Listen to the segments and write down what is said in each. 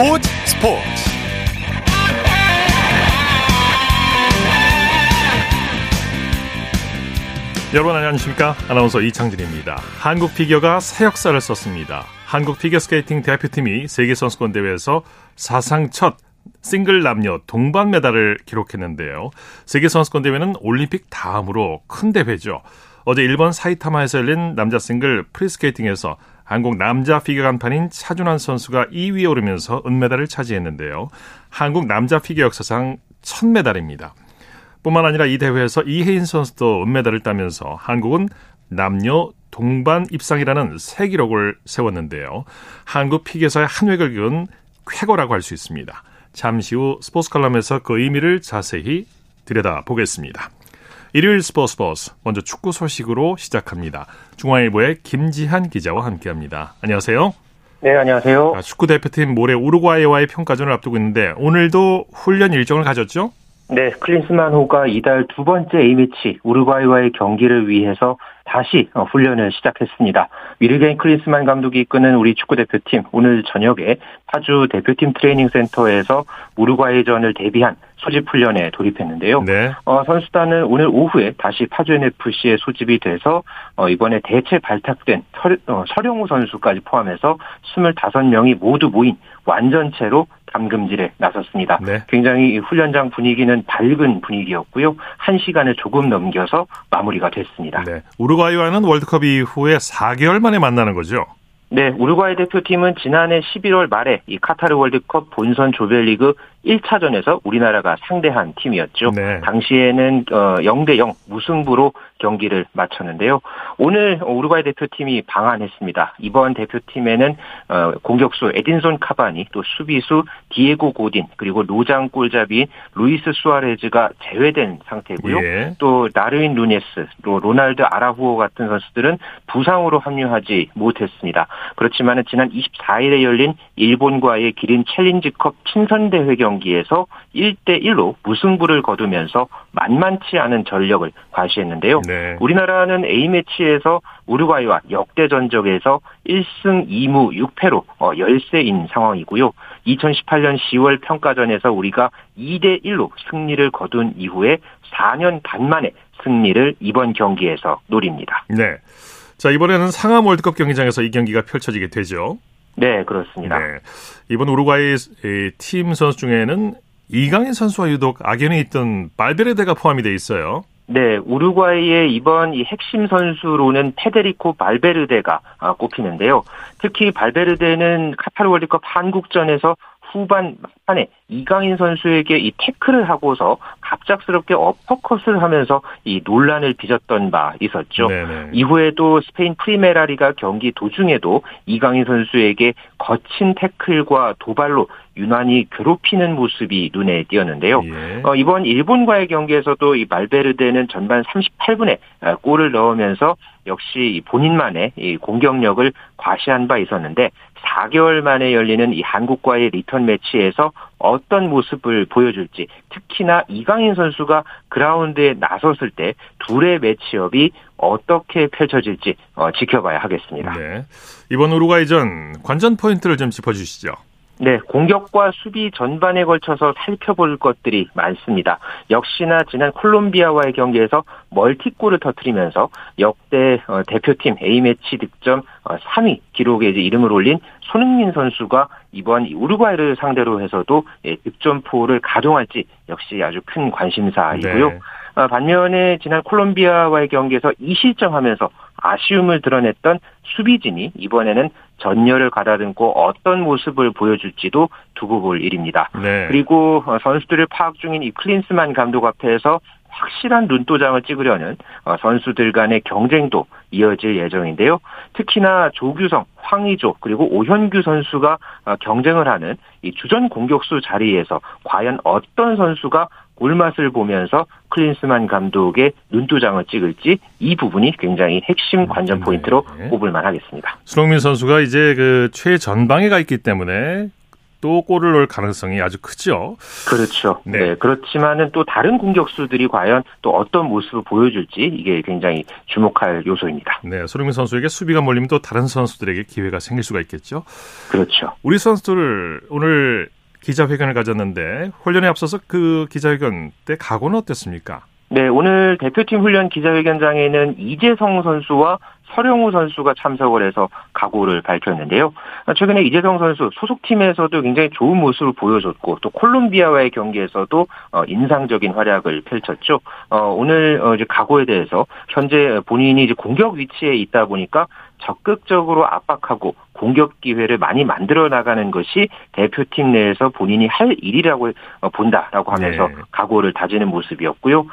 스포츠 스포츠. 여러분 안녕하십니까? 아나운서 이창진입니다. 한국 피겨가 새 역사를 썼습니다. 한국 피겨스케이팅 대표팀이 세계선수권 대회에서 사상 첫 싱글 남녀 동반 메달을 기록했는데요. 세계선수권 대회는 올림픽 다음으로 큰 대회죠. 어제 일본 사이타마에서 열린 남자 싱글 프리스케이팅에서 한국 남자 피겨 간판인 차준환 선수가 2위에 오르면서 은메달을 차지했는데요. 한국 남자 피겨 역사상 첫 메달입니다. 뿐만 아니라 이 대회에서 이혜인 선수도 은메달을 따면서 한국은 남녀 동반 입상이라는 새 기록을 세웠는데요. 한국 피겨사의 한 획을 그은 쾌거라고 할 수 있습니다. 잠시 후 스포츠 칼럼에서 그 의미를 자세히 들여다보겠습니다. 일요일 스포츠 버스 먼저 축구 소식으로 시작합니다. 중앙일보의 김지한 기자와 함께합니다. 안녕하세요. 네, 안녕하세요. 아, 축구 대표팀 모레 우루과이와의 평가전을 앞두고 있는데 오늘도 훈련 일정을 가졌죠? 네, 클린스만 호가 이달 두 번째 A매치 우루과이와의 경기를 위해서 다시 어, 훈련을 시작했습니다. 위르겐 클린스만 감독이 이끄는 우리 축구대표팀 오늘 저녁에 파주 대표팀 트레이닝 센터에서 우루과이전을 대비한 소집 훈련에 돌입했는데요. 네. 어, 선수단은 오늘 오후에 다시 파주 NFC에 소집이 돼서 어, 이번에 대체 발탁된 서, 어, 서령우 선수까지 포함해서 25명이 모두 모인 완전체로 감금질에 나섰습니다. 네. 굉장히 훈련장 분위기는 밝은 분위기였고요. 한 시간을 조금 넘겨서 마무리가 됐습니다. 네. 우루과이와는 월드컵 이후에 4개월 만에 만나는 거죠? 네, 우루과이 대표팀은 지난해 11월 말에 이 카타르 월드컵 본선 조별리그 1차전에서 우리나라가 상대한 팀이었죠. 네. 당시에는 0대 어, 0 무승부로 경기를 마쳤는데요. 오늘 우루과이 대표팀이 방한했습니다. 이번 대표팀에는 어, 공격수 에딘손 카바니, 또 수비수 디에고 고딘, 그리고 노장 골잡이인 루이스 수아레즈가 제외된 상태고요. 예. 또 다르윈 누녜스, 또 로날드 아라우호 같은 선수들은 부상으로 합류하지 못했습니다. 그렇지만 지난 24일에 열린 일본과의 기린 챌린지컵 친선 대회 경기에서 1대 1로 무승부를 거두면서 만만치 않은 전력을 과시했는데요. 네. 우리나라는 A매치에서 우루과이와 역대 전적에서 1승 2무 6패로 어, 열세인 상황이고요. 2018년 10월 평가전에서 우리가 2대 1로 승리를 거둔 이후에 4년 반 만에 승리를 이번 경기에서 노립니다. 네. 자, 이번에는 상암 월드컵 경기장에서 이 경기가 펼쳐지게 되죠. 네, 그렇습니다. 네. 이번 우루과이 팀 선수 중에는 이강인 선수와 유독 악연이 있던 발베르데가 포함이 돼 있어요. 네, 우루과이의 이번 이 핵심 선수로는 페데리코 발베르데가 아, 꼽히는데요. 특히 발베르데는 카타르 월드컵 한국전에서 후반 막판에 이강인 선수에게 이 태클을 하고서 갑작스럽게 어퍼컷을 하면서 이 논란을 빚었던 바 있었죠. 네네. 이후에도 스페인 프리메라리가 경기 도중에도 이강인 선수에게 거친 태클과 도발로 유난히 괴롭히는 모습이 눈에 띄었는데요. 예. 어, 이번 일본과의 경기에서도 이 발베르데는 전반 38분에 아, 골을 넣으면서 역시 본인만의 이 공격력을 과시한 바 있었는데 4개월 만에 열리는 이 한국과의 리턴 매치에서 어떤 모습을 보여줄지 특히나 이강인 선수가 그라운드에 나섰을 때 둘의 매치업이 어떻게 펼쳐질지 어, 지켜봐야 하겠습니다. 네. 이번 우루과이전 관전 포인트를 좀 짚어주시죠. 네, 공격과 수비 전반에 걸쳐서 살펴볼 것들이 많습니다. 역시나 지난 콜롬비아와의 경기에서 멀티골을 터뜨리면서 역대 어, 대표팀 A매치 득점 3위 어, 기록에 이제 이름을 올린 손흥민 선수가 이번 우루과이를 상대로 해서도 예, 득점포를 가동할지 역시 아주 큰 관심사이고요. 네. 어, 반면에 지난 콜롬비아와의 경기에서 2실점하면서 아쉬움을 드러냈던 수비진이 이번에는 전열을 가다듬고 어떤 모습을 보여줄지도 두고 볼 일입니다. 네. 그리고 어, 선수들을 파악 중인 이 클린스만 감독 앞에서 확실한 눈도장을 찍으려는 어, 선수들 간의 경쟁도 이어질 예정인데요. 특히나 조규성, 황의조 그리고 오현규 선수가 어, 경쟁을 하는 이 주전 공격수 자리에서 과연 어떤 선수가 골맛을 보면서 클린스만 감독의 눈도장을 찍을지 이 부분이 굉장히 핵심 관전 네. 포인트로 꼽을 만하겠습니다. 수롱민 선수가 이제 그 최전방에 가 있기 때문에 또 골을 넣을 가능성이 아주 크죠. 그렇죠. 네. 네. 그렇지만은 또 다른 공격수들이 과연 또 어떤 모습을 보여줄지 이게 굉장히 주목할 요소입니다. 네. 손흥민 선수에게 수비가 몰리면 또 다른 선수들에게 기회가 생길 수가 있겠죠. 그렇죠. 우리 선수들 오늘 기자회견을 가졌는데 훈련에 앞서서 그 기자회견 때 각오는 어땠습니까? 네, 오늘 대표팀 훈련 기자회견장에는 이재성 선수와 서령우 선수가 참석을 해서 각오를 밝혔는데요. 최근에 이재성 선수 소속팀에서도 굉장히 좋은 모습을 보여줬고 또 콜롬비아와의 경기에서도 어, 인상적인 활약을 펼쳤죠. 어, 오늘 어, 이제 각오에 대해서 현재 본인이 이제 공격 위치에 있다 보니까 적극적으로 압박하고 공격 기회를 많이 만들어 나가는 것이 대표팀 내에서 본인이 할 일이라고 본다라고 하면서 네. 각오를 다지는 모습이었고요.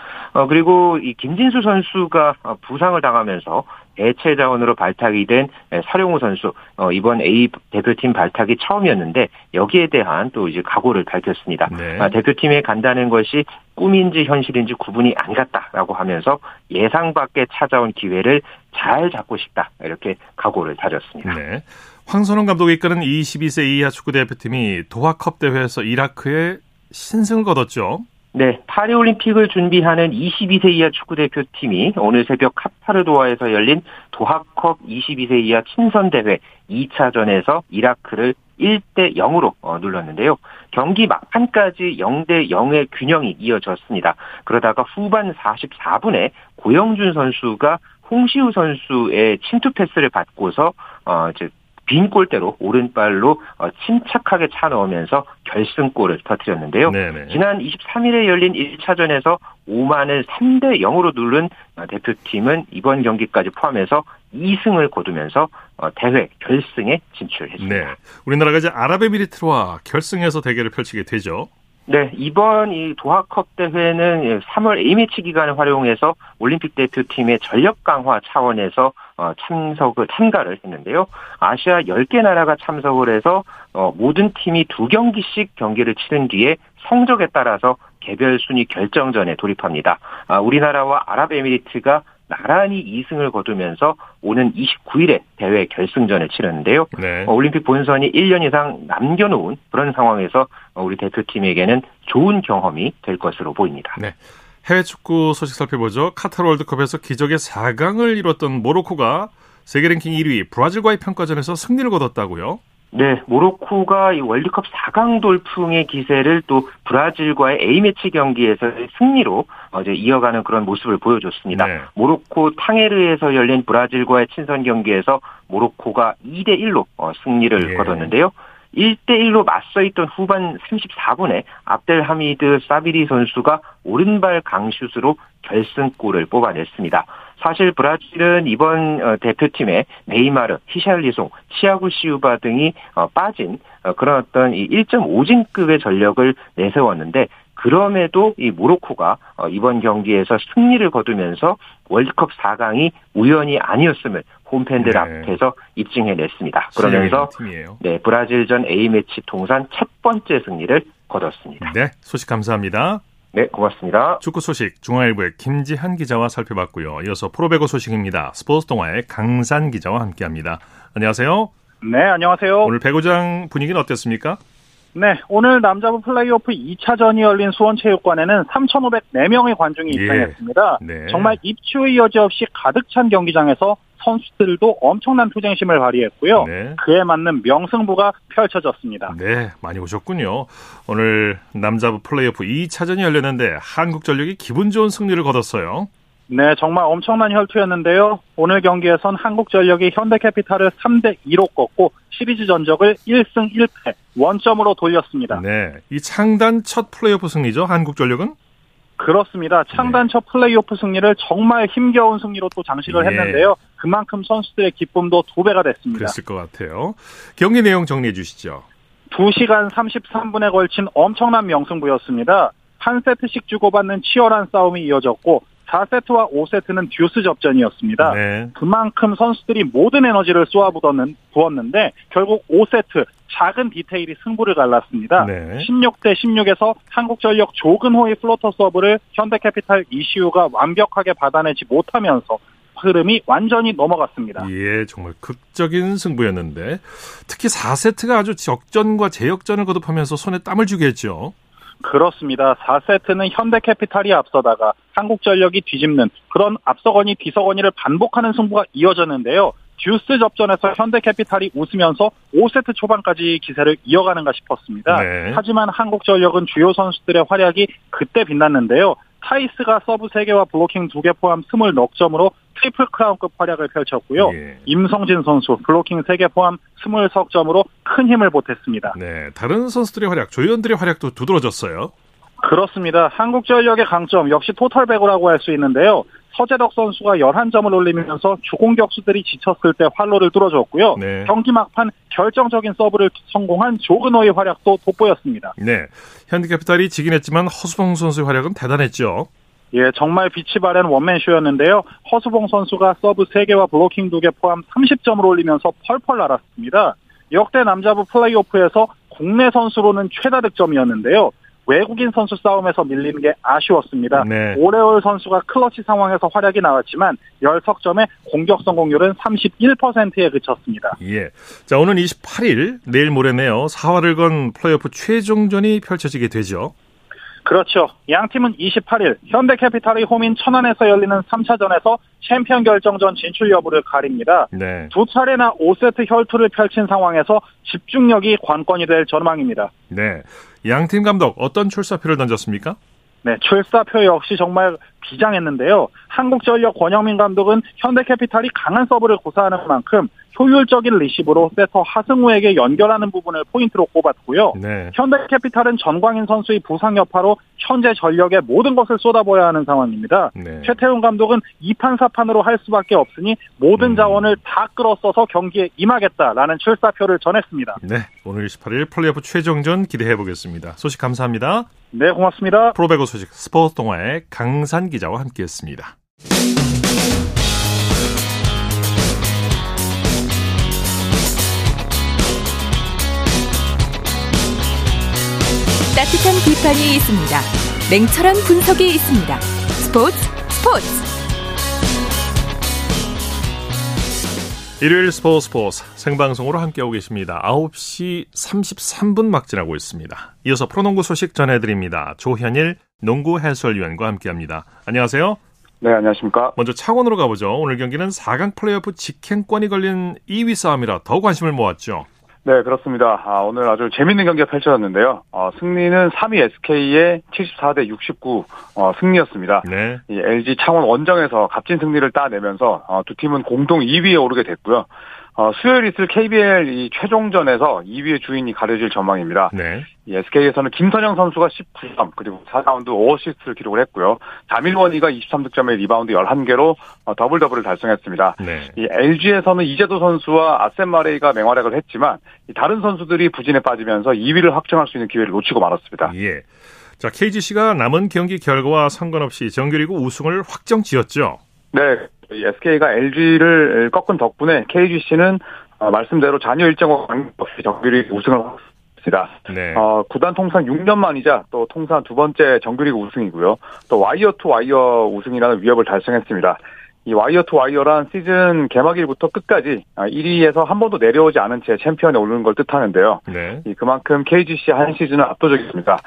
그리고 이 김진수 선수가 부상을 당하면서 대체 자원으로 발탁이 된 서령우 선수 어, 이번 A 대표팀 발탁이 처음이었는데 여기에 대한 또 이제 각오를 밝혔습니다. 네. 아, 대표팀에 간다는 것이 꿈인지 현실인지 구분이 안 갔다라고 하면서 예상 밖에 찾아온 기회를 잘 잡고 싶다 이렇게 각오를 다졌습니다. 네. 황선홍 감독이 이끄는 22세 이하 축구 대표팀이 도하컵 대회에서 이라크에 신승을 거뒀죠. 네, 파리올림픽을 준비하는 22세 이하 축구대표팀이 오늘 새벽 카타르도하에서 열린 도하컵 22세 이하 친선대회 2차전에서 이라크를 1대 0으로 어, 눌렀는데요. 경기 막판까지 0대 0의 균형이 이어졌습니다. 그러다가 후반 44분에 고영준 선수가 홍시우 선수의 침투 패스를 받고서 어, 이제 빈 골대로 오른발로 어, 침착하게 차 넣으면서 결승골을 터뜨렸는데요. 네네. 지난 23일에 열린 1차전에서 오만을 3대 0으로 누른 어, 대표팀은 이번 경기까지 포함해서 2승을 거두면서 어, 대회 결승에 진출했습니다. 네. 우리나라가 이제 아랍에미리트와 결승에서 대결을 펼치게 되죠. 네, 이번 이 도하컵 대회는 3월 A매치 기간을 활용해서 올림픽 대표팀의 전력 강화 차원에서 어, 참석을 참가를 했는데요. 아시아 10개 나라가 참석을 해서 어, 모든 팀이 두 경기씩 경기를 치른 뒤에 성적에 따라서 개별 순위 결정전에 돌입합니다. 아, 우리나라와 아랍에미리트가 나란히 2승을 거두면서 오는 29일에 대회 결승전을 치르는데요. 네. 어, 올림픽 본선이 1년 이상 남겨놓은 그런 상황에서 어, 우리 대표팀에게는 좋은 경험이 될 것으로 보입니다. 네. 해외 축구 소식 살펴보죠. 카타르 월드컵에서 기적의 4강을 이뤘던 모로코가 세계 랭킹 1위 브라질과의 평가전에서 승리를 거뒀다고요? 네, 모로코가 이 월드컵 4강 돌풍의 기세를 또 브라질과의 A매치 경기에서 승리로 어제 이어가는 그런 모습을 보여줬습니다. 네. 모로코 탕헤르에서 열린 브라질과의 친선 경기에서 모로코가 2대 1로 어, 승리를 네. 거뒀는데요. 1대1로 맞서 있던 후반 34분에 압델 하미드 사비리 선수가 오른발 강슛으로 결승골을 뽑아냈습니다. 사실 브라질은 이번 어, 대표팀에 네이마르, 히샬리송, 치아구 시우바 등이 어, 빠진 어, 그런 어떤 1.5진급의 전력을 내세웠는데 그럼에도 이 모로코가 이번 경기에서 승리를 거두면서 월드컵 4강이 우연이 아니었음을 홈팬들 네. 앞에서 입증해냈습니다. 그러면서 네, 브라질전 A매치 통산 첫 번째 승리를 거뒀습니다. 네, 소식 감사합니다. 네, 고맙습니다. 축구 소식 중앙일보의 김지한 기자와 살펴봤고요. 이어서 프로배구 소식입니다. 스포츠 동아의 강산 기자와 함께합니다. 안녕하세요. 네, 안녕하세요. 오늘 배구장 분위기는 어땠습니까? 네, 오늘 남자부 플레이오프 2차전이 열린 수원체육관에는 3,504명의 관중이 예. 입장했습니다. 예. 네. 정말 입추의 여지 없이 가득 찬 경기장에서 선수들도 엄청난 투쟁심을 발휘했고요. 네. 그에 맞는 명승부가 펼쳐졌습니다. 네, 많이 오셨군요. 오늘 남자부 플레이오프 2차전이 열렸는데 한국전력이 기분 좋은 승리를 거뒀어요. 네, 정말 엄청난 혈투였는데요. 오늘 경기에선 한국전력이 현대캐피탈을 3대 2로 꺾고 시리즈 전적을 1승 1패 원점으로 돌렸습니다. 네, 이 창단 첫 플레이오프 승리죠. 한국전력은? 그렇습니다. 창단 네. 첫 플레이오프 승리를 정말 힘겨운 승리로 또 장식을 예. 했는데요. 그만큼 선수들의 기쁨도 두 배가 됐습니다. 그랬을 것 같아요. 경기 내용 정리해 주시죠. 2시간 33분에 걸친 엄청난 명승부였습니다. 한 세트씩 주고받는 치열한 싸움이 이어졌고 4세트와 5세트는 듀스 접전이었습니다. 네. 그만큼 선수들이 모든 에너지를 쏟아부었는데 결국 5세트 작은 디테일이 승부를 갈랐습니다. 네. 16대 16에서 한국전력 조근호의 플로터 서브를 현대캐피탈 이시우가 완벽하게 받아내지 못하면서 흐름이 완전히 넘어갔습니다. 예, 정말 극적인 승부였는데 특히 4세트가 아주 적전과 재역전을 거듭하면서 손에 땀을 주게 했죠. 그렇습니다. 4세트는 현대캐피탈이 앞서다가 한국전력이 뒤집는 그런 앞서거니 뒤서거니를 반복하는 승부가 이어졌는데요. 듀스 접전에서 현대캐피탈이 웃으면서 5세트 초반까지 기세를 이어가는가 싶었습니다. 네. 하지만 한국전력은 주요 선수들의 활약이 그때 빛났는데요. 타이스가 서브 3개와 블로킹 2개 포함 20넉점으로 트리플 크라운급 활약을 펼쳤고요. 예. 임성진 선수 블로킹 3개 포함 20석점으로 큰 힘을 보탰습니다. 네, 다른 선수들의 활약, 조연들의 활약도 두드러졌어요. 그렇습니다. 한국 전력의 강점 역시 토탈 배구라고 할 수 있는데요. 서재덕 선수가 11점을 올리면서 주공격수들이 지쳤을 때 활로를 뚫어줬고요. 네. 경기 막판 결정적인 서브를 성공한 조근호의 활약도 돋보였습니다. 네. 현대캐피탈이 지긴 했지만 허수봉 선수의 활약은 대단했죠. 예, 정말 빛이 바랜 원맨쇼였는데요. 허수봉 선수가 서브 3개와 블로킹 2개 포함 30점을 올리면서 펄펄 날았습니다. 역대 남자부 플레이오프에서 국내 선수로는 최다 득점이었는데요. 외국인 선수 싸움에서 밀리는 게 아쉬웠습니다. 네. 오레올 선수가 클러치 상황에서 활약이 나왔지만 10석점의 공격 성공률은 31%에 그쳤습니다. 예. 자, 오늘 28일 내일 모레네요. 사활을 건 플레이오프 최종전이 펼쳐지게 되죠. 그렇죠. 양 팀은 28일 현대캐피탈의 홈인 천안에서 열리는 3차전에서 챔피언 결정전 진출 여부를 가립니다. 네. 두 차례나 5세트 혈투를 펼친 상황에서 집중력이 관건이 될 전망입니다. 네. 양 팀 감독 어떤 출사표를 던졌습니까? 네, 출사표 역시 정말 비장했는데요. 한국전력 권영민 감독은 현대캐피탈이 강한 서브를 구사하는 만큼 효율적인 리시브로 세터 하승우에게 연결하는 부분을 포인트로 꼽았고요. 네. 현대캐피탈은 전광인 선수의 부상 여파로 현재 전력의 모든 것을 쏟아부어야 하는 상황입니다. 네. 최태훈 감독은 2판 4판으로 할 수밖에 없으니 모든 음. 자원을 다 끌어써서 경기에 임하겠다라는 출사표를 전했습니다. 네, 오늘 28일 플레이오프 최종전 기대해 보겠습니다. 소식 감사합니다. 네, 고맙습니다. 프로배구 소식 스포츠 동아의 강산 기자와 함께했습니다. 따뜻한 비판이 있습니다. 냉철한 분석이 있습니다. 스포츠 스포츠 일요일 스포츠 스포츠 생방송으로 함께하고 계십니다. 9시 33분 막 지나고 있습니다. 이어서 프로농구 소식 전해드립니다. 조현일 농구 해설위원과 함께합니다. 안녕하세요. 네, 안녕하십니까. 먼저 창원으로 가보죠. 오늘 경기는 4강 플레이오프 직행권이 걸린 2위 싸움이라 더 관심을 모았죠. 네, 그렇습니다. 아, 오늘 아주 재밌는 경기가 펼쳐졌는데요. 어, 승리는 3위 SK의 74대 69 어, 승리였습니다. 네. 이 LG 창원 원정에서 값진 승리를 따내면서 어, 두 팀은 공동 2위에 오르게 됐고요. 어, 수요일 있을 KBL 이 최종전에서 2위의 주인이 가려질 전망입니다. 네. 이 SK에서는 김선형 선수가 19점 그리고 4리바운드 5어시스트를 기록을 했고요. 자밀 워니가 23득점에 리바운드 11개로 어, 더블 더블을 달성했습니다. 네. 이 LG에서는 이재도 선수와 아셈 마레이가 맹활약을 했지만 다른 선수들이 부진에 빠지면서 2위를 확정할 수 있는 기회를 놓치고 말았습니다. 예. 자, KGC가 남은 경기 결과와 상관없이 정규리그 우승을 확정 지었죠. 네, SK가 LG를 꺾은 덕분에 KGC는 어, 말씀대로 잔여 일정과 관계없이 정규리그 우승을 했습니다. 네. 어, 구단 통산 6년 만이자 또 통산 두 번째 정규리그 우승이고요. 또 wire to wire 우승이라는 위업을 달성했습니다. 이 wire to wire란 시즌 개막일부터 끝까지 1위에서 한 번도 내려오지 않은 채 챔피언에 오르는 걸 뜻하는데요. 네. 그만큼 KGC 한 시즌은 압도적입니다.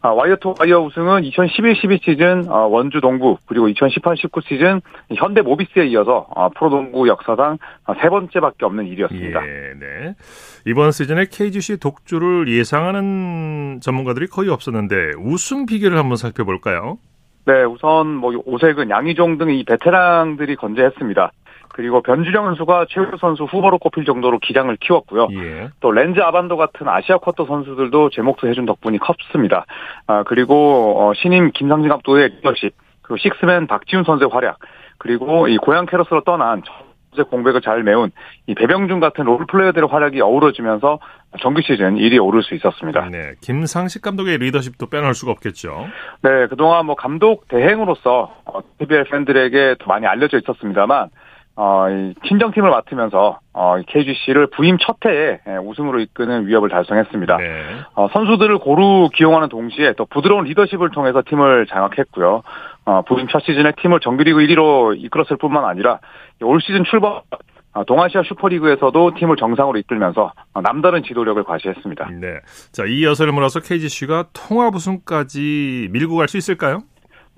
아, 와이어 투 와이어 우승은 2011-12 시즌 어, 원주 동부 그리고 2018-19 시즌 현대 모비스에 이어서 어, 프로농구 역사상 어, 세 번째밖에 없는 일이었습니다. 예, 네. 이번 시즌에 KGC 독주를 예상하는 전문가들이 거의 없었는데 우승 비결을 한번 살펴볼까요? 네, 우선 뭐 오세근 양희종 등 이 베테랑들이 건재했습니다. 그리고 변준형 선수가 최우수 선수 후보로 꼽힐 정도로 기량을 키웠고요. 예. 또 렌즈 아반도 같은 아시아 쿼터 선수들도 제 몫도 해준 덕분이 컸습니다. 아, 그리고 어, 신임 김상진 감독의 리더십, 그리고 식스맨 박지훈 선수의 활약, 그리고 이 고향 캐럿으로 떠난 공백을 잘 메운 이 배병준 같은 롤플레이어들의 활약이 어우러지면서 정규 시즌 1위에 오를 수 있었습니다. 네, 김상식 감독의 리더십도 빼놓을 수가 없겠죠. 네, 그동안 뭐 감독 대행으로서 TBL 어, 팬들에게 많이 알려져 있었습니다만 어, 친정팀을 맡으면서 어, KGC를 부임 첫 해에 예, 우승으로 이끄는 위협을 달성했습니다. 네. 어, 선수들을 고루 기용하는 동시에 또 부드러운 리더십을 통해서 팀을 장악했고요. 어, 부임 첫 시즌에 팀을 정규리그 1위로 이끌었을 뿐만 아니라 올 시즌 출범 어, 동아시아 슈퍼리그에서도 팀을 정상으로 이끌면서 어, 남다른 지도력을 과시했습니다. 네. 자, 이 여세를 몰아서 KGC가 통합 우승까지 밀고 갈 수 있을까요?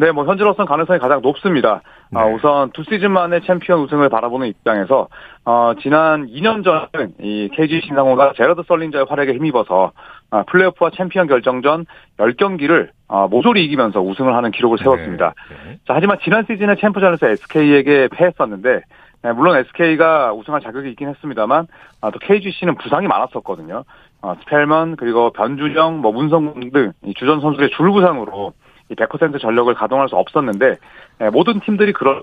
네, 뭐 현재로서는 가능성이 가장 높습니다. 네. 아, 우선 두 시즌 만에 챔피언 우승을 바라보는 입장에서 어, 지난 2년 전 이 KGC 인삼공사가 제러드 설린저의 활약에 힘입어서 아, 플레이오프와 챔피언 결정전 10경기를 아, 모조리 이기면서 우승을 하는 기록을 세웠습니다. 네. 네. 자, 하지만 지난 시즌에 챔프전에서 SK에게 패했었는데 네, 물론 SK가 우승할 자격이 있긴 했습니다만 아, 또 KGC는 부상이 많았었거든요. 아, 스펠먼 그리고 변준형, 뭐 문성곤 등 주전 선수의 줄 부상으로 이 100% 전력을 가동할 수 없었는데 예, 모든 팀들이 그런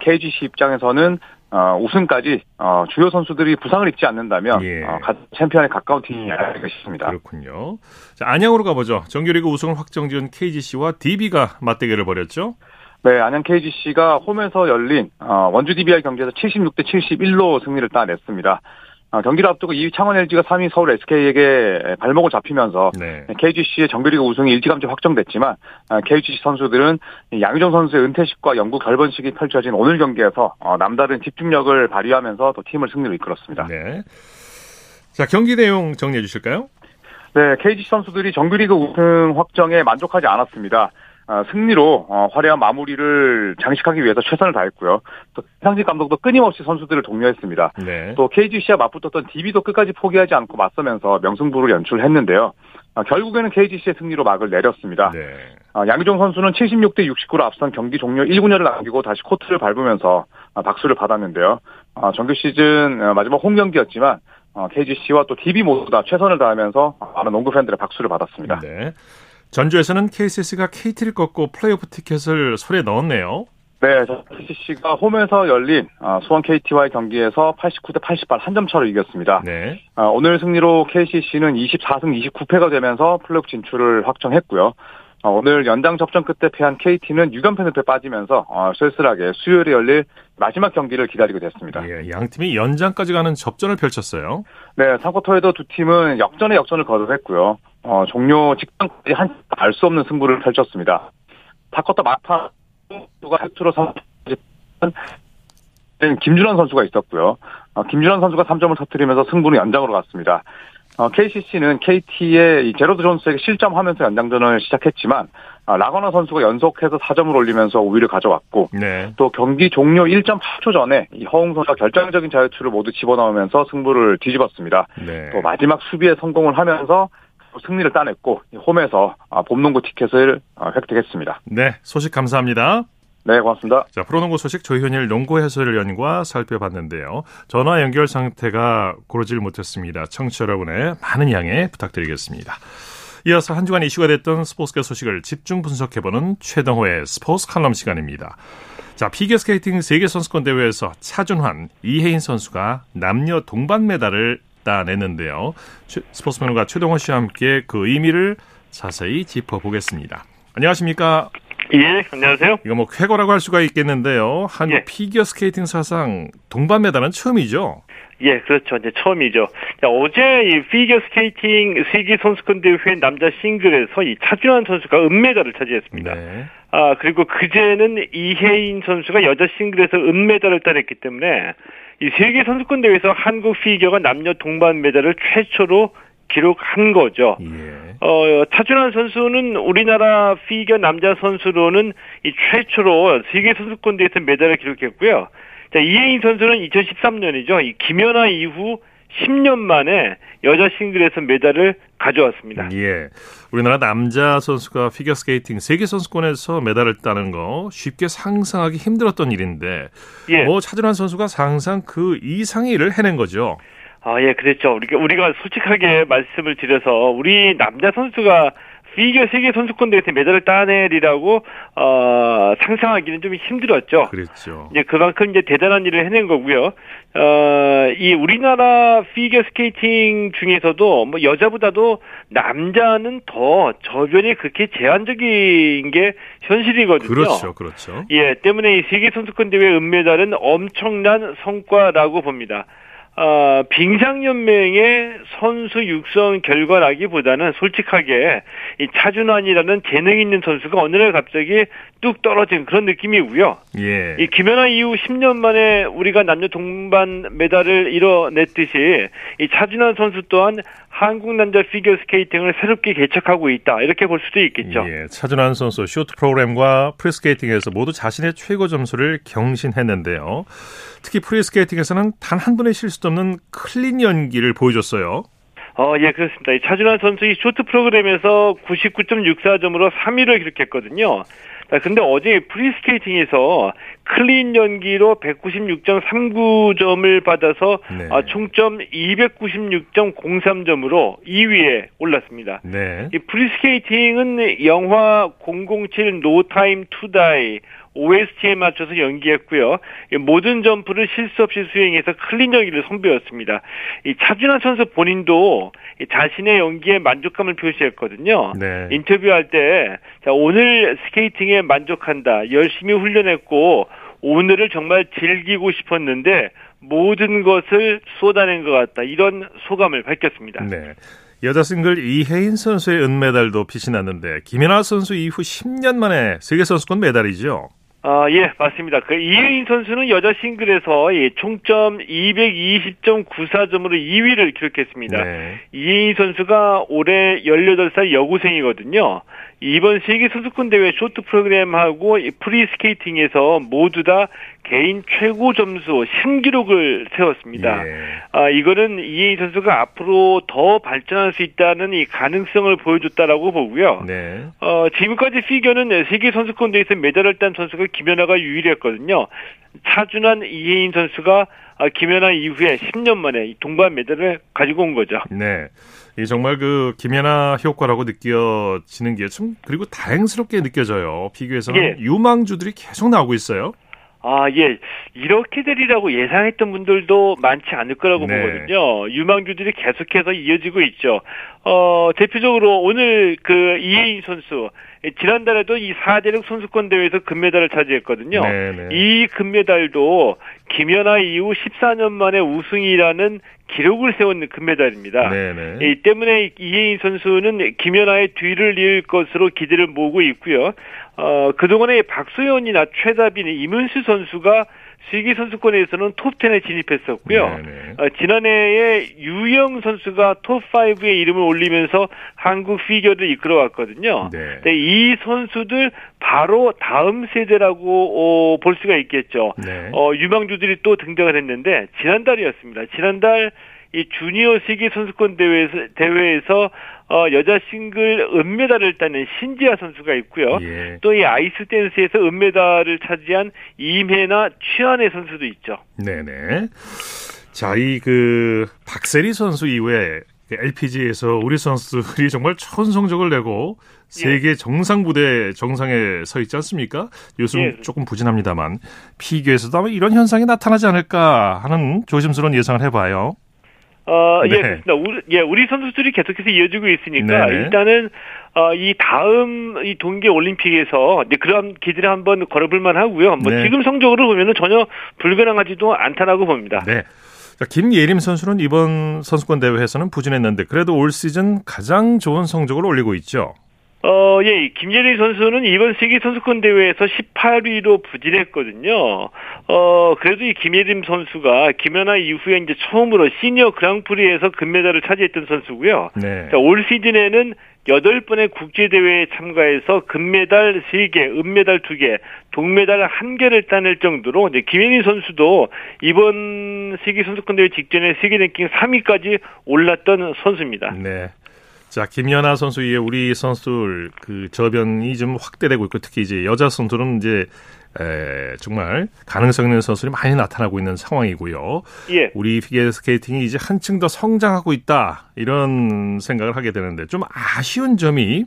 KGC 입장에서는 어, 우승까지 어, 주요 선수들이 부상을 입지 않는다면 예. 어, 챔피언에 가까운 팀이 아닐까 싶습니다. 그렇군요. 자, 안양으로 가보죠. 정규리그 우승을 확정지은 KGC와 DB가 맞대결을 벌였죠. 네, 안양 KGC가 홈에서 열린 어, 원주 DBI 경기에서 76대 71로 승리를 따냈습니다. 아, 경기를 앞두고 2위 창원 LG가 3위 서울 SK에게 발목을 잡히면서 네. KGC의 정규리그 우승이 일찌감치 확정됐지만 KGC 아, 선수들은 양희종 선수의 은퇴식과 영구 결번식이 펼쳐진 오늘 경기에서 어, 남다른 집중력을 발휘하면서 또 팀을 승리로 이끌었습니다. 네. 자 경기 내용 정리해 주실까요? 네, KGC 선수들이 정규리그 우승 확정에 만족하지 않았습니다. 어, 승리로 어, 화려한 마무리를 장식하기 위해서 최선을 다했고요. 또 상직 감독도 끊임없이 선수들을 독려했습니다. 네. 또 KGC와 맞붙었던 DB도 끝까지 포기하지 않고 맞서면서 명승부를 연출했는데요. 어, 결국에는 KGC의 승리로 막을 내렸습니다. 네. 양희종 선수는 76대 69로 앞선 경기 종료 1분여를 남기고 다시 코트를 밟으면서 박수를 받았는데요. 정규 시즌 마지막 홈 경기였지만 KGC와 또 DB 모두 다 최선을 다하면서 많은 농구 팬들의 박수를 받았습니다. 네. 전주에서는 KCC가 KT를 꺾고 플레이오프 티켓을 손에 넣었네요. 네, KCC가 홈에서 열린 아, 수원 KT와의 경기에서 89대 88 한 점 차로 이겼습니다. 네. 아, 오늘 승리로 KCC는 24승 29패가 되면서 플레이오프 진출을 확정했고요. 아, 오늘 연장 접전 끝에 패한 KT는 6연패 늪에 빠지면서 어, 쓸쓸하게 수요일에 열릴 마지막 경기를 기다리고 됐습니다. 예, 양 팀이 연장까지 가는 접전을 펼쳤어요. 네, 3쿼터에도 두 팀은 역전의 역전을 거듭했고요. 어, 종료 직전까지 한 알 수 없는 승부를 펼쳤습니다. 4쿼터 막판 누가 팩트로 선 김준환 선수가 있었고요. 어, 김준환 선수가 3점을 터뜨리면서 승부는 연장으로 갔습니다. 어, KCC는 KT의 제로드 존스에게 실점하면서 연장전을 시작했지만 어, 라거나 선수가 연속해서 4점을 올리면서 우위를 가져왔고 네. 또 경기 종료 1.8초 전에 이 허웅 선수가 결정적인 자유투를 모두 집어넣으면서 승부를 뒤집었습니다. 네. 또 마지막 수비에 성공을 하면서 승리를 따냈고 홈에서 아, 봄농구 티켓을 아, 획득했습니다. 네, 소식 감사합니다. 네, 고맙습니다. 자, 프로농구 소식 조현일 농구 해설위원과 살펴봤는데요. 전화 연결 상태가 고르질 못했습니다. 청취자 여러분의 많은 양해 부탁드리겠습니다. 이어서 한 주간 이슈가 됐던 스포츠계 소식을 집중 분석해보는 최동호의 스포츠 칼럼 시간입니다. 자, 피겨스케이팅 세계선수권 대회에서 차준환, 이혜인 선수가 남녀 동반 메달을 따냈는데요. 스포츠맨과 최동호 씨와 함께 그 의미를 자세히 짚어보겠습니다. 안녕하십니까? 예, 안녕하세요. 이거 뭐 쾌거라고 할 수가 있겠는데요. 한국 예. 피겨 스케이팅 사상 동반 메달은 처음이죠? 예, 그렇죠. 이제 처음이죠. 자, 어제 이 피겨 스케이팅 세계 선수권 대회 남자 싱글에서 이 차준환 선수가 은메달을 차지했습니다. 네. 아, 그리고 그제는 이해인 선수가 여자 싱글에서 은메달을 따냈기 때문에 이 세계 선수권 대회에서 한국 피겨가 남녀 동반 메달을 최초로 기록한 거죠. 예. 어, 차준환 선수는 우리나라 피겨 남자 선수로는 이 최초로 세계 선수권 대회에서 메달을 기록했고요. 자, 이해인 선수는 2013년이죠. 이 김연아 이후 10년 만에 여자 싱글에서 메달을 가져왔습니다. 예. 우리나라 남자 선수가 피겨 스케이팅 세계 선수권에서 메달을 따는 거 쉽게 상상하기 힘들었던 일인데 예. 뭐 차준환 선수가 상상 그 이상의 일을 해낸 거죠. 아, 예, 그랬죠. 우리가, 우리가 솔직하게 말씀을 드려서, 우리 남자 선수가 피겨 세계 선수권 대회에서 메달을 따내리라고 어, 상상하기는 좀 힘들었죠. 그렇죠. 이제 그만큼 이제 대단한 일을 해낸 거고요. 어, 이 우리나라 피겨 스케이팅 중에서도 뭐 여자보다도 남자는 더 저변이 그렇게 제한적인 게 현실이거든요. 그렇죠, 그렇죠. 예, 때문에 이 세계 선수권 대회 은메달은 엄청난 성과라고 봅니다. 어, 빙상연맹의 선수 육성 결과라기보다는 솔직하게 이 차준환이라는 재능 있는 선수가 어느 날 갑자기 뚝 떨어진 그런 느낌이고요. 예. 이 김연아 이후 10년 만에 우리가 남녀 동반 메달을 이뤄냈듯이 이 차준환 선수 또한 한국 남자 피겨 스케이팅을 새롭게 개척하고 있다. 이렇게 볼 수도 있겠죠. 예, 차준환 선수 쇼트 프로그램과 프리스케이팅에서 모두 자신의 최고 점수를 경신했는데요. 특히 프리스케이팅에서는 단 한 번의 실수도 없는 클린 연기를 보여줬어요. 어, 예, 그렇습니다. 이 차준환 선수 이 쇼트 프로그램에서 99.64점으로 3위를 기록했거든요. 자, 근데 어제 프리스케이팅에서 클린 연기로 196.39점을 받아서 네. 아, 총점 296.03점으로 2위에 올랐습니다. 네. 이 프리스케이팅은 영화 007 No Time to Die OST에 맞춰서 연기했고요. 모든 점프를 실수 없이 수행해서 클린 연기를 선보였습니다. 이 차준환 선수 본인도 자신의 연기에 만족감을 표시했거든요. 네. 인터뷰할 때 자, 오늘 스케이팅에 만족한다. 열심히 훈련했고 오늘을 정말 즐기고 싶었는데 모든 것을 쏟아낸 것 같다. 이런 소감을 밝혔습니다. 네. 여자 싱글 이해인 선수의 은메달도 빛이 났는데 김연아 선수 이후 10년 만에 세계 선수권 메달이죠. 아, 예, 맞습니다. 그 이해인 선수는 여자 싱글에서 예, 총점 220.94점으로 2위를 기록했습니다. 네. 이해인 선수가 올해 18살 여고생이거든요. 이번 세계 선수권 대회 쇼트 프로그램하고 프리 스케이팅에서 모두 다 개인 최고 점수 신기록을 세웠습니다. 예. 아 이거는 이해인 선수가 앞으로 더 발전할 수 있다는 이 가능성을 보여줬다라고 보고요. 네. 어 지금까지 피겨는 세계 선수권 대회에서 메달을 딴 선수가 김연아가 유일했거든요. 차준환 이혜인 선수가 아, 김연아 이후에 10년 만에 동반 메달을 가지고 온 거죠. 네. 이 정말 그 김연아 효과라고 느껴지는 게 좀 그리고 다행스럽게 느껴져요. 피규에서는 예. 유망주들이 계속 나오고 있어요. 아, 예. 이렇게 되리라고 예상했던 분들도 많지 않을 거라고 네. 보거든요. 유망주들이 계속해서 이어지고 있죠. 어, 대표적으로 오늘 그 이혜인 선수, 지난달에도 이 4대륙 선수권 대회에서 금메달을 차지했거든요. 네네. 네. 이 금메달도 김연아 이후 14년 만에 우승이라는 기록을 세운 금메달입니다. 네네. 네. 이 때문에 이혜인 선수는 김연아의 뒤를 이을 것으로 기대를 모으고 있고요. 어, 그동안에 박소연이나 최다빈, 이문수 선수가 세계 선수권에서는 톱10에 진입했었고요. 어, 지난해에 유영 선수가 톱5에 이름을 올리면서 한국 피겨를 이끌어왔거든요. 네. 이 선수들 바로 다음 세대라고 어, 볼 수가 있겠죠. 네. 어, 유망주들이 또 등장을 했는데 지난달이었습니다. 지난달 이 주니어 세계 선수권 대회에서 대회에서 어, 여자 싱글 은메달을 따는 신지아 선수가 있고요. 예. 또이 아이스 댄스에서 은메달을 차지한 이혜나 최한혜 선수도 있죠. 네네. 자, 이 그 박세리 선수 이후에 LPG에서 우리 선수들이 정말 좋은 성적을 내고 세계 예. 정상 부대 정상에 서 있지 않습니까? 요즘 예. 조금 부진합니다만 피겨에서도 아마 이런 현상이 나타나지 않을까 하는 조심스러운 예상을 해봐요. 어, 예, 네. 예, 그렇습니다. 우리, 예, 우리 선수들이 계속해서 이어지고 있으니까 네 일단은 어, 이 다음 이 동계 올림픽에서 이제 그런 기대를 한번 걸어볼 만 하고요. 뭐 네. 지금 성적으로 보면은 전혀 불가능하지도 않다라고 봅니다. 네. 자, 김예림 선수는 이번 선수권 대회에서는 부진했는데 그래도 올 시즌 가장 좋은 성적을 올리고 있죠. 어, 예, 김예리 선수는 이번 세계 선수권 대회에서 18위로 부진했거든요. 어, 그래도 이 김예림 선수가 김연아 이후에 이제 처음으로 시니어 그랑프리에서 금메달을 차지했던 선수고요. 네. 자, 올 시즌에는 8번의 국제대회에 참가해서 금메달 3개, 은메달 2개, 동메달 1개를 따낼 정도로 이제 김혜린 선수도 이번 세계 선수권 대회 직전에 세계 랭킹 3위까지 올랐던 선수입니다. 네. 자, 김연아 선수 이에 우리 선수들 그 저변이 좀 확대되고 있고 특히 이제 여자 선수는 이제 에, 정말 가능성 있는 선수들이 많이 나타나고 있는 상황이고요. 예. 우리 피겨 스케이팅이 이제 한층 더 성장하고 있다 이런 생각을 하게 되는데 좀 아쉬운 점이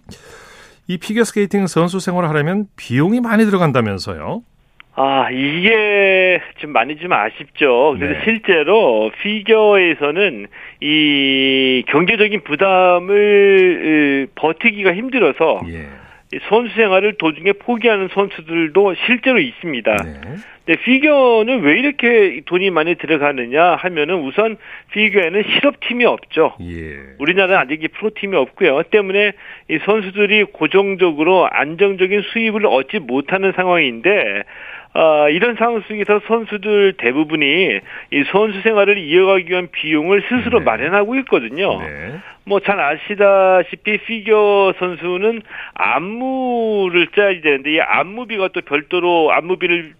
이 피겨 스케이팅 선수 생활을 하려면 비용이 많이 들어간다면서요. 아, 이게 좀 많이 좀 아쉽죠. 그래서 네. 실제로 피겨에서는 이 경제적인 부담을 버티기가 힘들어서 예. 선수 생활을 도중에 포기하는 선수들도 실제로 있습니다. 네. 근데 피겨는 왜 이렇게 돈이 많이 들어가느냐 하면은 우선 피겨에는 실업팀이 없죠. 예. 우리나라는 아직 프로팀이 없고요. 때문에 이 선수들이 고정적으로 안정적인 수입을 얻지 못하는 상황인데 어, 이런 상황 속에서 선수들 대부분이 이 선수 생활을 이어가기 위한 비용을 스스로 네. 마련하고 있거든요. 네. 뭐잘 아시다시피 피겨 선수는 안무를 짜야 되는데 이 안무비가 또 별도로 안무비를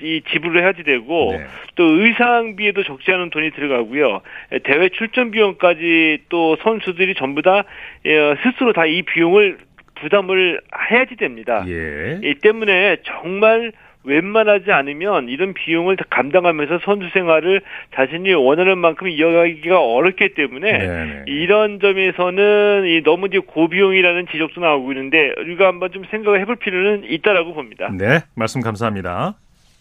이 지불을 해야지 되고 네. 또 의상비에도 적지 않은 돈이 들어가고요. 대회 출전 비용까지 또 선수들이 전부 다 예, 스스로 다 이 비용을 부담을 해야지 됩니다. 예. 이 때문에 정말 웬만하지 않으면 이런 비용을 감당하면서 선수 생활을 자신이 원하는 만큼 이어가기가 어렵기 때문에 네네. 이런 점에서는 이 너무 이제 고비용이라는 지적도 나오고 있는데 우리가 한번 좀 생각을 해볼 필요는 있다라고 봅니다. 네, 말씀 감사합니다.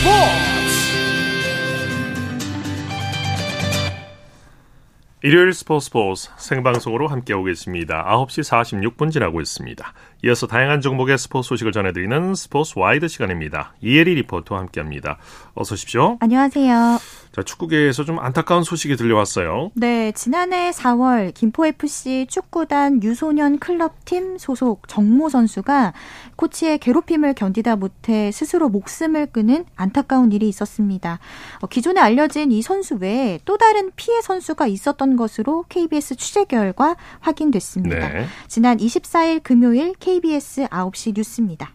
스포츠 일요일 스포츠 스포츠 생방송으로 함께하고 계십니다. 9시 46분 지나고 있습니다. 이어서 다양한 종목의 스포츠 소식을 전해드리는 스포츠 와이드 시간입니다. 이혜리 리포터와 함께합니다. 어서 오십시오. 안녕하세요. 자, 축구계에서 좀 안타까운 소식이 들려왔어요. 네, 지난해 4월 김포FC 축구단 유소년 클럽팀 소속 정모 선수가 코치의 괴롭힘을 견디다 못해 스스로 목숨을 끊은 안타까운 일이 있었습니다. 어, 기존에 알려진 이 선수 외에 또 다른 피해 선수가 있었던 것으로 KBS 취재 결과 확인됐습니다. 네. 지난 24일 금요일 KBS 9시 뉴스입니다.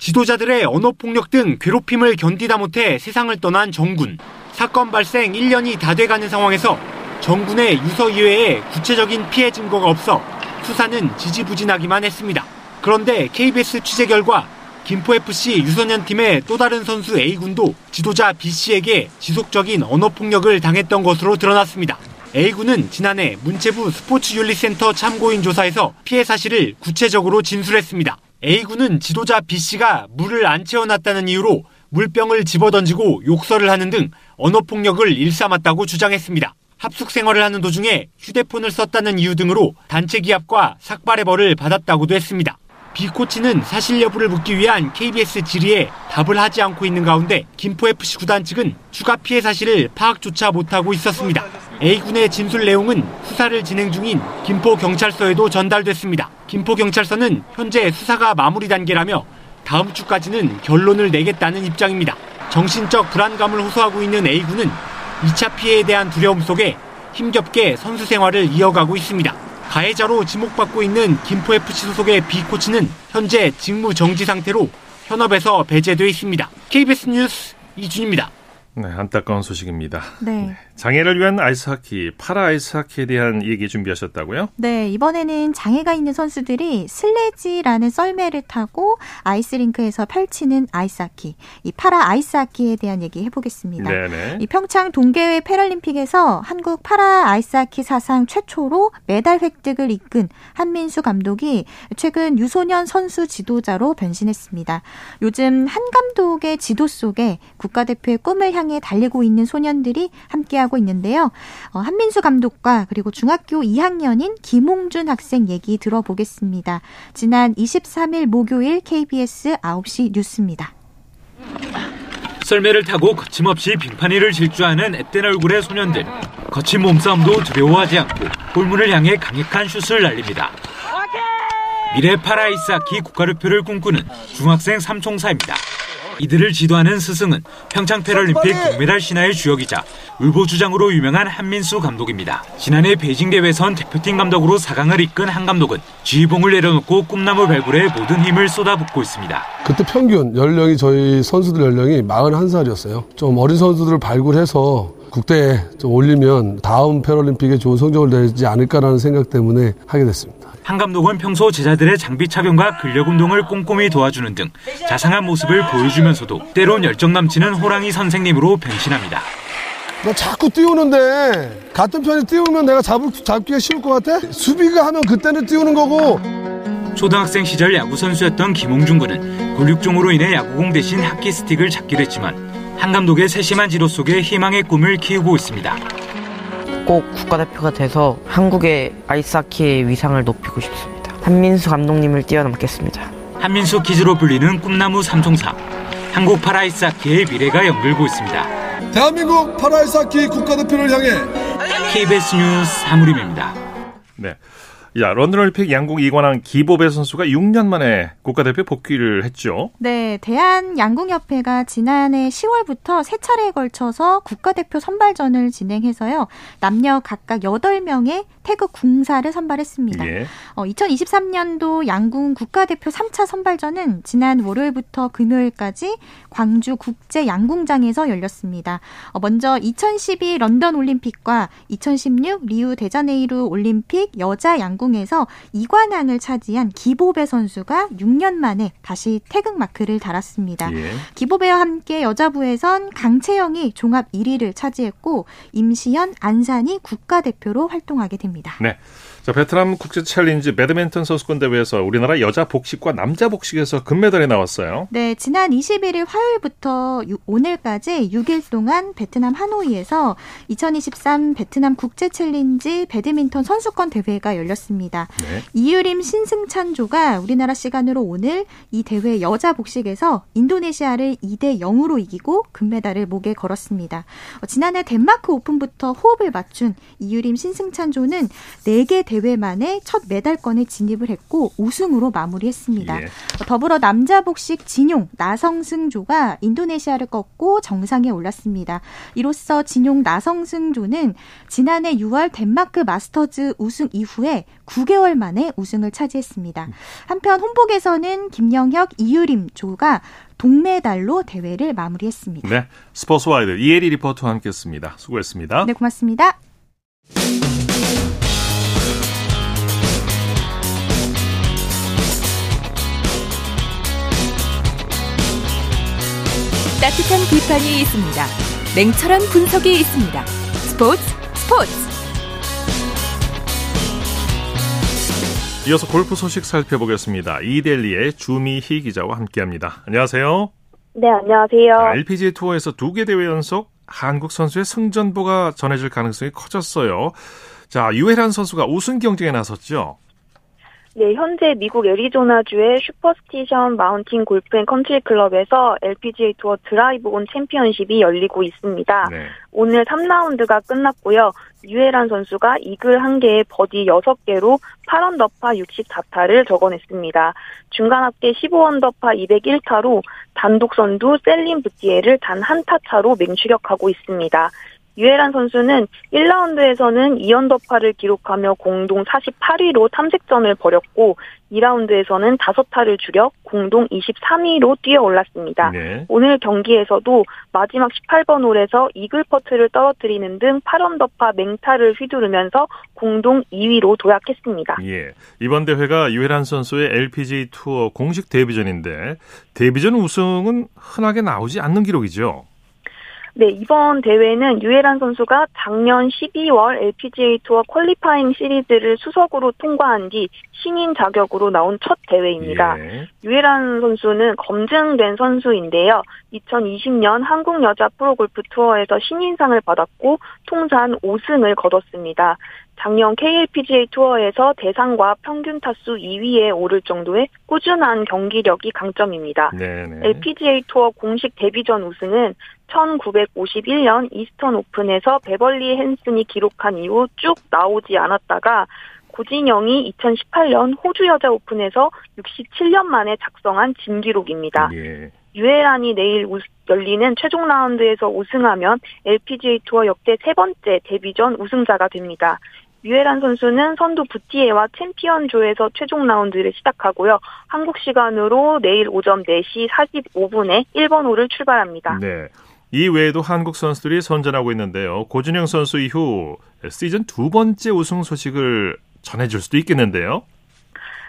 지도자들의 언어폭력 등 괴롭힘을 견디다 못해 세상을 떠난 정군. 사건 발생 1년이 다 돼가는 상황에서 정군의 유서 이외에 구체적인 피해 증거가 없어 수사는 지지부진하기만 했습니다. 그런데 KBS 취재 결과 김포FC 유소년 팀의 또 다른 선수 A군도 지도자 B씨에게 지속적인 언어폭력을 당했던 것으로 드러났습니다. A군은 지난해 문체부 스포츠윤리센터 참고인 조사에서 피해 사실을 구체적으로 진술했습니다. A군은 지도자 B씨가 물을 안 채워놨다는 이유로 물병을 집어던지고 욕설을 하는 등 언어폭력을 일삼았다고 주장했습니다. 합숙 생활을 하는 도중에 휴대폰을 썼다는 이유 등으로 단체 기합과 삭발의 벌을 받았다고도 했습니다. B 코치는 사실 여부를 묻기 위한 KBS 질의에 답을 하지 않고 있는 가운데 김포FC 구단 측은 추가 피해 사실을 파악조차 못하고 있었습니다. A군의 진술 내용은 수사를 진행 중인 김포경찰서에도 전달됐습니다. 김포경찰서는 현재 수사가 마무리 단계라며 다음 주까지는 결론을 내겠다는 입장입니다. 정신적 불안감을 호소하고 있는 A군은 2차 피해에 대한 두려움 속에 힘겹게 선수 생활을 이어가고 있습니다. 가해자로 지목받고 있는 김포FC 소속의 B코치는 현재 직무 정지 상태로 현업에서 배제돼 있습니다. KBS 뉴스 이준입니다. 네, 안타까운 소식입니다. 네. 네. 장애를 위한 아이스하키, 파라 아이스하키에 대한 얘기 준비하셨다고요? 네, 이번에는 장애가 있는 선수들이 슬레지라는 썰매를 타고 아이스링크에서 펼치는 아이스하키, 이 파라 아이스하키에 대한 얘기 해보겠습니다. 네네. 이 평창 동계 패럴림픽에서 한국 파라 아이스하키 사상 최초로 메달 획득을 이끈 한민수 감독이 최근 유소년 선수 지도자로 변신했습니다. 요즘 한 감독의 지도 속에 국가대표의 꿈을 향해 달리고 있는 소년들이 함께하고 있는데요. 어, 한민수 감독과 그리고 중학교 2학년인 김홍준 학생 얘기 들어보겠습니다. 지난 23일 목요일 KBS 9시 뉴스입니다. 썰매를 타고 거침없이 빙판 위를 질주하는 앳된 얼굴의 소년들. 거친 몸싸움도 두려워하지 않고 골문을 향해 강력한 슛을 날립니다. 미래 파라아이스하키 국가대표를 꿈꾸는 중학생 삼총사입니다. 이들을 지도하는 스승은 평창 패럴림픽 동메달 신화의 주역이자 울보주장으로 유명한 한민수 감독입니다. 지난해 베이징 대회선 대표팀 감독으로 4강을 이끈 한 감독은 지휘봉을 내려놓고 꿈나무 발굴에 모든 힘을 쏟아붓고 있습니다. 그때 평균 연령이 저희 선수들 연령이 41살이었어요. 좀 어린 선수들을 발굴해서 국대에 좀 올리면 다음 패럴림픽에 좋은 성적을 내지 않을까라는 생각 때문에 하게 됐습니다. 한 감독은 평소 제자들의 장비 착용과 근력 운동을 꼼꼼히 도와주는 등 자상한 모습을 보여주면서도 때론 열정 넘치는 호랑이 선생님으로 변신합니다. 너 자꾸 띄우는데 같은 편이 띄우면 내가 잡을, 잡기가 쉬울 것 같아? 수비가 하면 그때는 띄우는 거고 초등학생 시절 야구 선수였던 김홍준 군은 골육종으로 인해 야구공 대신 하키 스틱을 잡기로 했지만 한 감독의 세심한 지도 속에 희망의 꿈을 키우고 있습니다. 꼭 국가대표가 돼서 한국의 아이스하키의 위상을 높이고 싶습니다. 한민수 감독님을 뛰어넘겠습니다. 한민수 키즈로 불리는 꿈나무 삼총사. 한국 파라아이스하키의 미래가 영글고 있습니다. 대한민국 파라아이스하키 국가대표를 향해 KBS 뉴스 사무림입니다. 네. 야, 런던 올림픽 양궁 이관왕 기보배 선수가 6년 만에 국가대표 복귀를 했죠. 네, 대한 양궁협회가 지난해 10월부터 세 차례에 걸쳐서 국가대표 선발전을 진행해서요. 남녀 각각 8명의 태극 궁사를 선발했습니다. 예. 어, 2023년도 양궁 국가대표 3차 선발전은 지난 월요일부터 금요일까지 광주 국제 양궁장에서 열렸습니다. 어, 먼저 2012 런던 올림픽과 2016 리우 데자네이루 올림픽 여자 양궁 에서 이관왕을 차지한 기보배 선수가 6년 만에 다시 태극 마크를 달았습니다. 예. 기보배와 함께 여자부에선 강채영이 종합 1위를 차지했고 임시현, 안산이 국가대표로 활동하게 됩니다. 네. 자, 베트남 국제 챌린지 배드민턴 선수권 대회에서 우리나라 여자 복식과 남자 복식에서 금메달이 나왔어요. 네, 지난 21일 화요일부터 오늘까지 6일 동안 베트남 하노이에서 2023 베트남 국제 챌린지 배드민턴 선수권 대회가 열렸습니다. 네. 이유림 신승찬조가 우리나라 시간으로 오늘 이 대회 여자 복식에서 인도네시아를 2대 0으로 이기고 금메달을 목에 걸었습니다. 어, 지난해 덴마크 오픈부터 호흡을 맞춘 이유림 신승찬조는 4개 대회 만에 첫 메달권에 진입을 했고 우승으로 마무리했습니다. 예. 더불어 남자 복식 진용 나성승조가 인도네시아를 꺾고 정상에 올랐습니다. 이로써 진용 나성승조는 지난해 6월 덴마크 마스터즈 우승 이후에 9개월 만에 우승을 차지했습니다. 한편 홍복에서는 김영혁, 이유림 조가 동메달로 대회를 마무리했습니다. 네, 스포츠와이드 이혜리 리포터와 함께했습니다. 수고했습니다. 네, 고맙습니다. 따뜻한 비판이 있습니다. 냉철한 분석이 있습니다. 스포츠 스포츠. 이어서 골프 소식 살펴보겠습니다. 이데일리의 주미희 기자와 함께합니다. 안녕하세요. 네, 안녕하세요. LPGA 투어에서 두 개 대회 연속 한국 선수의 승전보가 전해질 가능성이 커졌어요. 자, 유해란 선수가 우승 경쟁에 나섰죠. 네, 현재 미국 애리조나주의 슈퍼스티션 마운틴 골프 앤 컨트리 클럽에서 LPGA 투어 드라이브 온 챔피언십이 열리고 있습니다. 네. 오늘 3라운드가 끝났고요. 유해란 선수가 이글 1개에 버디 6개로 8언더파 64타를 적어냈습니다. 중간 합계 15언더파 201타로 단독 선두 셀린 부티에를 단 한 타 차로 맹추격하고 있습니다. 유해란 선수는 1라운드에서는 2언더파를 기록하며 공동 48위로 탐색전을 벌였고 2라운드에서는 5타를 줄여 공동 23위로 뛰어 올랐습니다. 네. 오늘 경기에서도 마지막 18번 홀에서 이글 퍼트를 떨어뜨리는 등 8언더파 맹타를 휘두르면서 공동 2위로 도약했습니다. 예. 이번 대회가 유해란 선수의 LPGA 투어 공식 데뷔전인데 데뷔전 우승은 흔하게 나오지 않는 기록이죠. 네, 이번 대회는 유해란 선수가 작년 12월 LPGA 투어 qualifying 시리즈를 수석으로 통과한 뒤 신인 자격으로 나온 첫 대회입니다. 예. 유해란 선수는 검증된 선수인데요. 2020년 한국 여자 프로골프 투어에서 신인상을 받았고 통산 5승을 거뒀습니다. 작년 KLPGA 투어에서 대상과 평균 타수 2위에 오를 정도의 꾸준한 경기력이 강점입니다. 네네. LPGA 투어 공식 데뷔 전 우승은 1951년 이스턴 오픈에서 베벌리 헨슨이 기록한 이후 쭉 나오지 않았다가 고진영이 2018년 호주 여자 오픈에서 67년 만에 작성한 진기록입니다. 예. 유해란이 내일 우, 열리는 최종 라운드에서 우승하면 LPGA 투어 역대 세 번째 데뷔전 우승자가 됩니다. 유해란 선수는 선두 부티에와 챔피언 조에서 최종 라운드를 시작하고요. 한국 시간으로 내일 오전 4시 45분에 1번 홀을 출발합니다. 네. 이 외에도 한국 선수들이 선전하고 있는데요. 고진영 선수 이후 시즌 두 번째 우승 소식을 전해줄 수도 있겠는데요.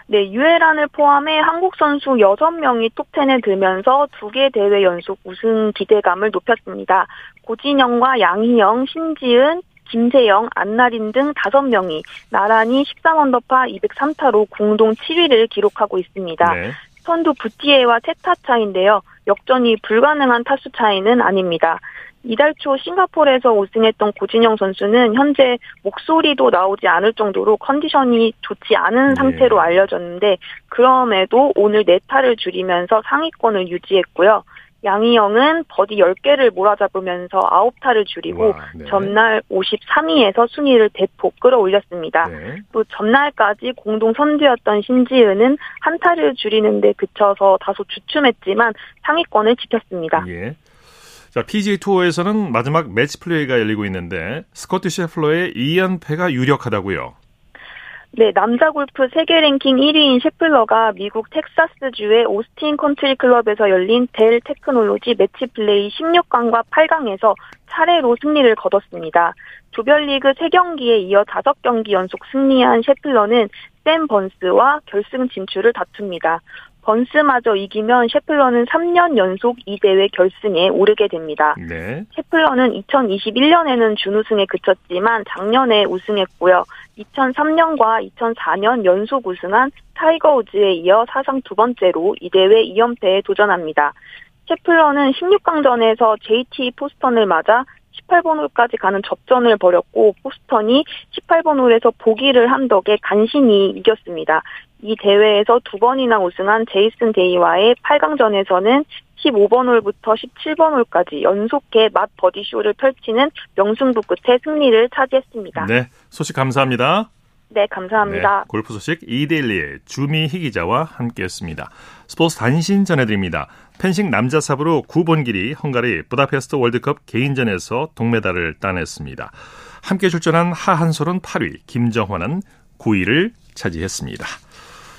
네, 유에란을 포함해 한국 선수 6명이 톱10에 들면서 두 개 대회 연속 우승 기대감을 높였습니다. 고진영과 양희영, 신지은, 김세영, 안나린 등 5명이 나란히 13언더파 203타로 공동 7위를 기록하고 있습니다. 네. 선두 부티에와 세타 차인데요. 역전이 불가능한 타수 차이는 아닙니다. 이달 초 싱가포르에서 우승했던 고진영 선수는 현재 목소리도 나오지 않을 정도로 컨디션이 좋지 않은 네. 상태로 알려졌는데 그럼에도 오늘 네 타를 줄이면서 상위권을 유지했고요. 양희영은 버디 10개를 몰아잡으면서 9타를 줄이고 와, 네. 전날 53위에서 순위를 대폭 끌어올렸습니다. 네. 또 전날까지 공동 선두였던 신지은은 한 타를 줄이는데 그쳐서 다소 주춤했지만 상위권을 지켰습니다. 예. 자, PGA 투어에서는 마지막 매치 플레이가 열리고 있는데 스코트 셰플러의 2연패가 유력하다고요. 네, 남자 골프 세계 랭킹 1위인 셰플러가 미국 텍사스주의 오스틴 컨트리 클럽에서 열린 델 테크놀로지 매치 플레이 16강과 8강에서 차례로 승리를 거뒀습니다. 조별리그 3경기에 이어 5경기 연속 승리한 셰플러는 샘 번스와 결승 진출을 다툽니다. 번스마저 이기면 셰플러는 3년 연속 이 대회 결승에 오르게 됩니다. 네. 셰플러는 2021년에는 준우승에 그쳤지만 작년에 우승했고요. 2003년과 2004년 연속 우승한 타이거 우즈에 이어 사상 두 번째로 이 대회 2연패에 도전합니다. 셰플러는 16강전에서 JT 포스턴을 맞아 18번 홀까지 가는 접전을 벌였고 포스턴이 18번 홀에서 보기를 한 덕에 간신히 이겼습니다. 이 대회에서 두 번이나 우승한 제이슨 데이와의 8강전에서는 15번 홀부터 17번 홀까지 연속해 맛 버디쇼를 펼치는 명승부 끝에 승리를 차지했습니다. 네, 소식 감사합니다. 네, 감사합니다. 네, 골프 소식 이데일리의 주미희 기자와 함께했습니다. 스포츠 단신 전해드립니다. 펜싱 남자 사부로 9번 길이 헝가리 부다페스트 월드컵 개인전에서 동메달을 따냈습니다. 함께 출전한 하한솔은 8위, 김정환은 9위를 차지했습니다.